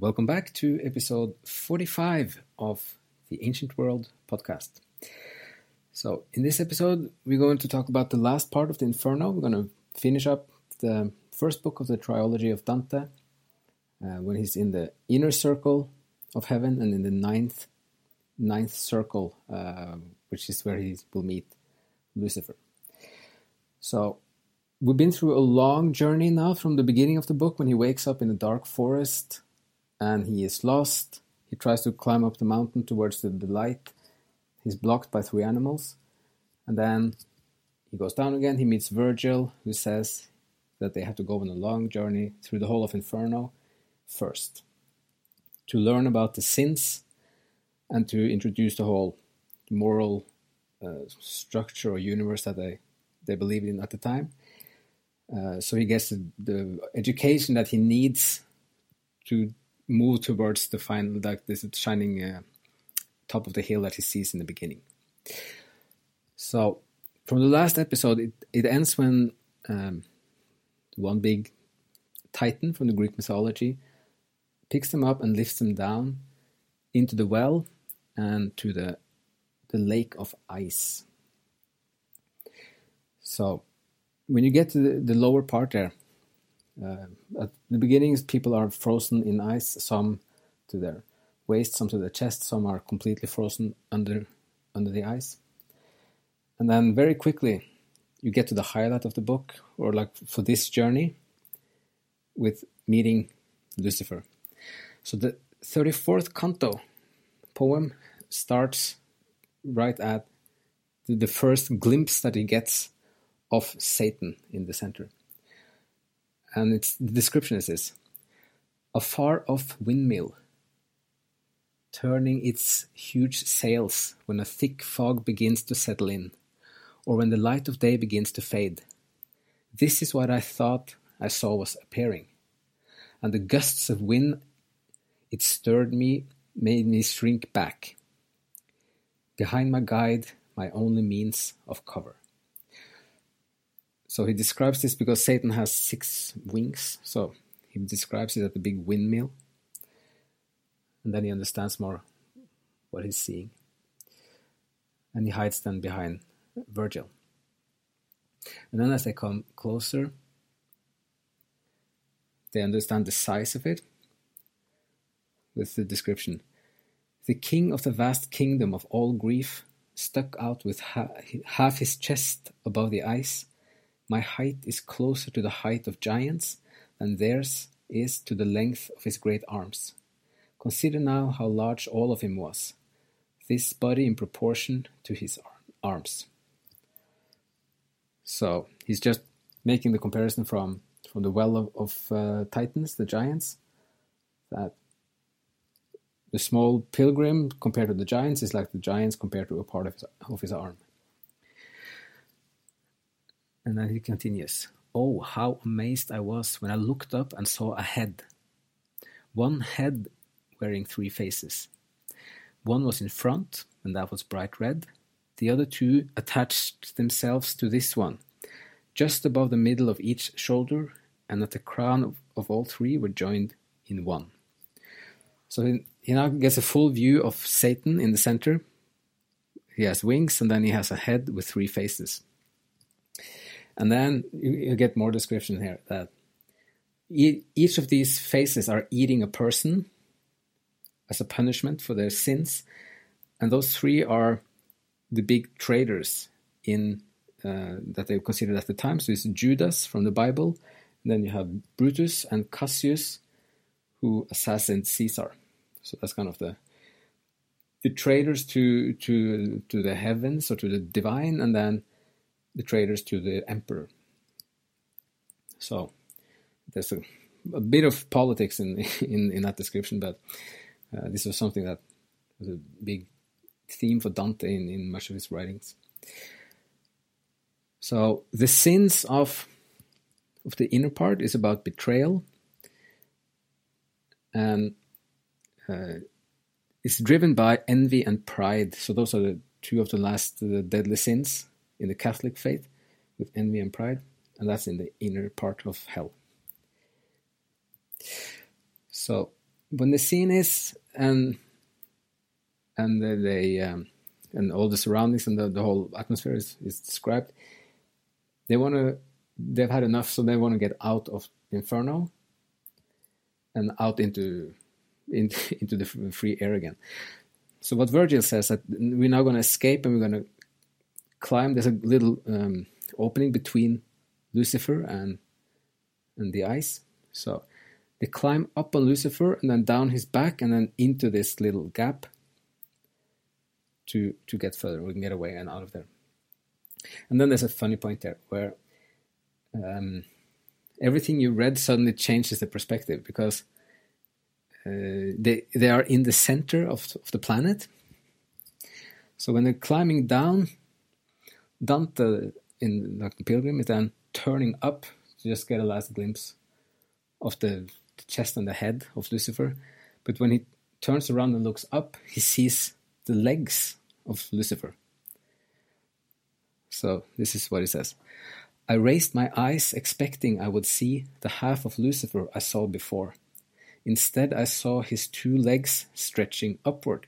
Welcome back to episode 45 of the Ancient World podcast. So, in this episode, we're going to talk about the last part of the Inferno. We're going to finish up the first book of the trilogy of Dante uh, when he's in the inner circle of heaven and in the ninth, ninth circle, uh, which is where he will meet Lucifer. So, we've been through a long journey now from the beginning of the book when he wakes up in a dark forest and he is lost. He tries to climb up the mountain towards the, light. He's blocked by three animals. And then he goes down again. He meets Virgil, who says that they have to go on a long journey through the whole of Inferno first to learn about the sins and to introduce the whole moral uh, structure or universe that they, they believed in at the time. Uh, so he gets the, the education that he needs to move towards the final, like this shining uh, top of the hill that he sees in the beginning. So, from the last episode, it, it ends when um, one big titan from the Greek mythology picks them up and lifts them down into the well and to the the lake of ice. So, when you get to the, the lower part there, Uh, at the beginnings, people are frozen in ice, some to their waist, some to their chest, some are completely frozen under under the ice. And then very quickly, you get to the highlight of the book, or like for this journey, with meeting Lucifer. So the 34th canto poem starts right at the first glimpse that he gets of Satan in the center and it's the description is this. A far off windmill turning its huge sails when a thick fog begins to settle in or when the light of day begins to fade. This is what i thought i saw was appearing. And the gusts of wind it stirred me made me shrink back. Behind my guide my only means of cover so he describes this because Satan has six wings. So he describes it as a big windmill. And then he understands more what he's seeing. And he hides then behind Virgil. And then as they come closer, they understand the size of it with the description. The king of the vast kingdom of all grief stuck out with ha- half his chest above the ice my height is closer to the height of giants than theirs is to the length of his great arms. Consider now how large all of him was, this body in proportion to his arms. So he's just making the comparison from, from the well of, of uh, Titans, the giants, that the small pilgrim compared to the giants is like the giants compared to a part of his, of his arm. And then he continues, Oh, how amazed I was when I looked up and saw a head. One head wearing three faces. One was in front, and that was bright red. The other two attached themselves to this one, just above the middle of each shoulder, and at the crown of, of all three were joined in one. So he, he now gets a full view of Satan in the center. He has wings, and then he has a head with three faces. And then you, you get more description here that e each of these faces are eating a person as a punishment for their sins, and those three are the big traitors in uh, that they were considered at the time. So it's Judas from the Bible, and then you have Brutus and Cassius, who assassinated Caesar. So that's kind of the the traitors to to to the heavens or to the divine, and then the traitors to the emperor. So there's a, a bit of politics in in, in that description, but uh, this was something that was a big theme for Dante in, in much of his writings. So the sins of of the inner part is about betrayal and uh, it's driven by envy and pride. So those are the two of the last deadly sins in the Catholic faith, with envy and pride, and that's in the inner part of hell. So when the scene is and and the, the um, and all the surroundings and the, the whole atmosphere is, is described, they want to they've had enough, so they want to get out of inferno and out into into, into the free air again. So what Virgil says that we're now going to escape and we're going to climb. There's a little um, opening between Lucifer and and the ice. So they climb up on Lucifer and then down his back and then into this little gap to to get further. We can get away and out of there. And then there's a funny point there where um, everything you read suddenly changes the perspective because uh, they they are in the center of, of the planet. So when they're climbing down, Dante in like the Pilgrim is then turning up to just get a last glimpse of the, the chest and the head of Lucifer. But when he turns around and looks up, he sees the legs of Lucifer. So this is what he says. I raised my eyes, expecting I would see the half of Lucifer I saw before. Instead, I saw his two legs stretching upward.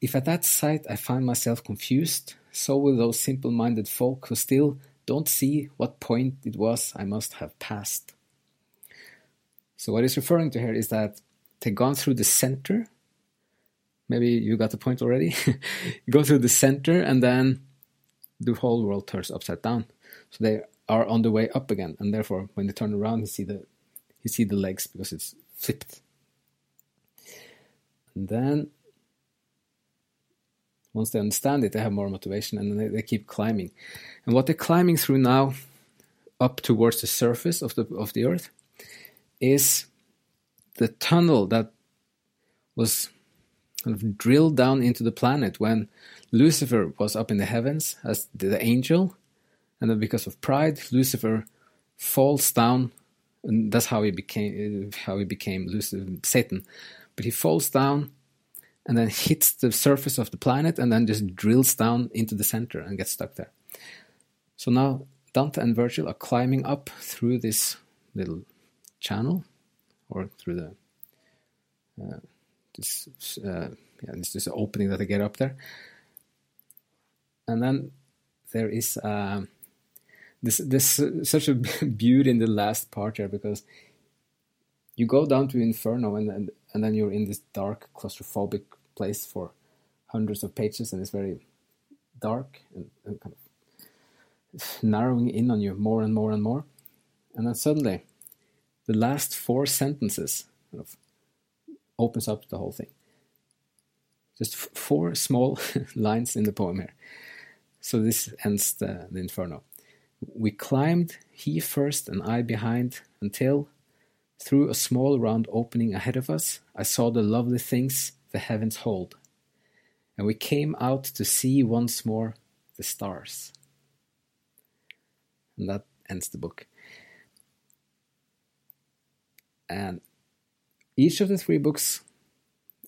If at that sight I find myself confused, so will those simple minded folk who still don't see what point it was I must have passed. So, what he's referring to here is that they've gone through the center. Maybe you got the point already. go through the center, and then the whole world turns upside down. So, they are on the way up again, and therefore, when they turn around, you see the you see the legs because it's flipped. And then once they understand it, they have more motivation and they, they keep climbing. And what they're climbing through now, up towards the surface of the of the earth, is the tunnel that was kind of drilled down into the planet when Lucifer was up in the heavens as the angel, and then because of pride, Lucifer falls down and that's how he became how he became Lucifer, Satan. But he falls down and then hits the surface of the planet and then just drills down into the center and gets stuck there. So now Dante and Virgil are climbing up through this little channel or through the uh, this uh, yeah this, this opening that they get up there, and then there is. Uh, this this such a beauty in the last part here because you go down to Inferno and and, and then you're in this dark claustrophobic place for hundreds of pages and it's very dark and, and kind of narrowing in on you more and more and more. And then suddenly the last four sentences kind of opens up the whole thing. Just four small lines in the poem here. So this ends the, the inferno. We climbed, he first and I behind, until, through a small round opening ahead of us, I saw the lovely things the heavens hold. And we came out to see once more the stars. And that ends the book. And each of the three books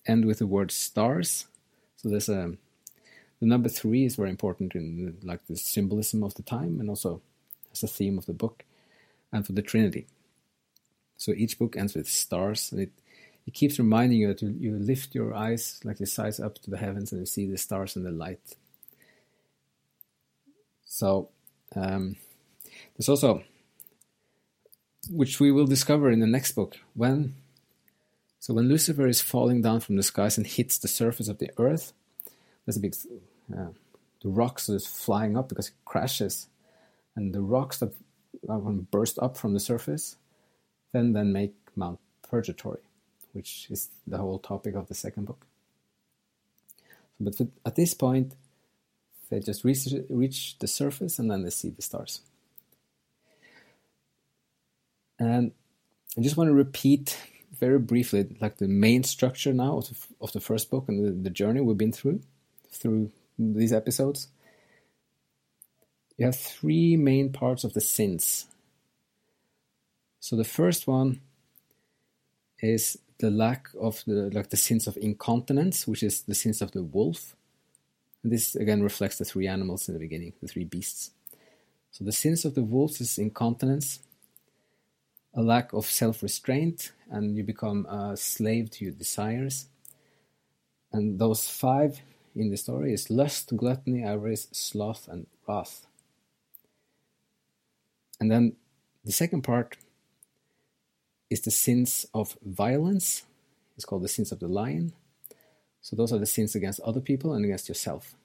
end with the word stars. So there's a the number three is very important in like the symbolism of the time and also as a theme of the book and for the Trinity. So each book ends with stars, and it, it keeps reminding you that you, you lift your eyes like the size up to the heavens and you see the stars and the light. So um, there's also, which we will discover in the next book, when so when Lucifer is falling down from the skies and hits the surface of the earth, there's a big uh, the rocks is flying up because it crashes, and the rocks that burst up from the surface, then then make Mount Purgatory, which is the whole topic of the second book. But at this point, they just reach, reach the surface and then they see the stars. And I just want to repeat very briefly, like the main structure now of the, of the first book and the, the journey we've been through through these episodes. You have three main parts of the sins. So the first one is the lack of the like the sins of incontinence, which is the sins of the wolf. And this again reflects the three animals in the beginning, the three beasts. So the sins of the wolves is incontinence, a lack of self-restraint, and you become a slave to your desires. And those five in the story is lust, gluttony, avarice, sloth, and wrath. And then the second part is the sins of violence. It's called the sins of the lion. So those are the sins against other people and against yourself.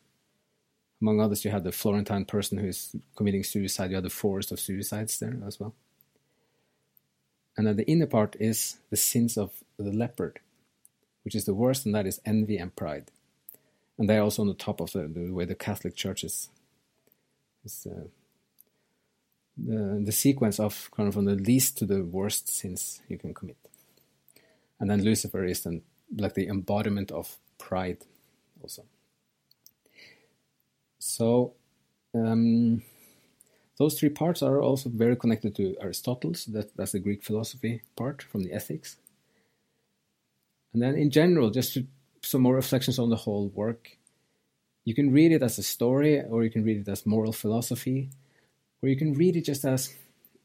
Among others, you have the Florentine person who is committing suicide. You have the forest of suicides there as well. And then the inner part is the sins of the leopard, which is the worst, and that is envy and pride. And they're also on the top of the, the way the Catholic Church is, is uh, the, the sequence of kind of from the least to the worst sins you can commit. And then Lucifer is then like the embodiment of pride also. So um, those three parts are also very connected to Aristotle's. That, that's the Greek philosophy part from the ethics. And then in general, just to, some more reflections on the whole work. You can read it as a story, or you can read it as moral philosophy, or you can read it just as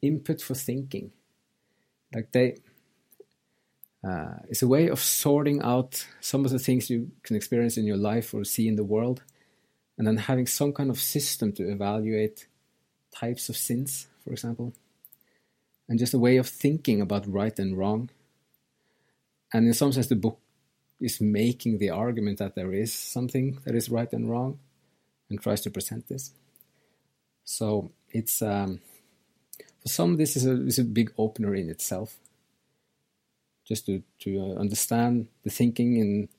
input for thinking. Like they, uh, it's a way of sorting out some of the things you can experience in your life or see in the world, and then having some kind of system to evaluate types of sins, for example, and just a way of thinking about right and wrong. And in some sense, the book is making the argument that there is something that is right and wrong and tries to present this. So it's um, for some this is a, is a big opener in itself. Just to to uh, understand the thinking in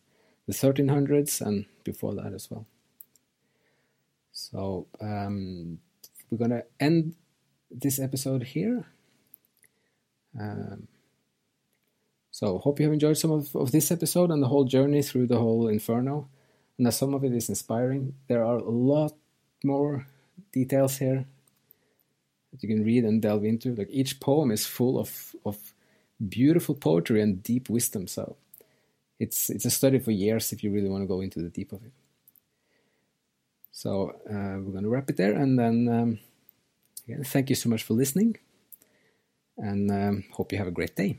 the 1300s and before that as well. So um, we're gonna end this episode here. Um, so hope you have enjoyed some of, of this episode and the whole journey through the whole Inferno, and that some of it is inspiring. There are a lot more details here that you can read and delve into. Like each poem is full of of beautiful poetry and deep wisdom. So it's it's a study for years if you really want to go into the deep of it. So uh, we're going to wrap it there, and then um, again, thank you so much for listening, and um, hope you have a great day.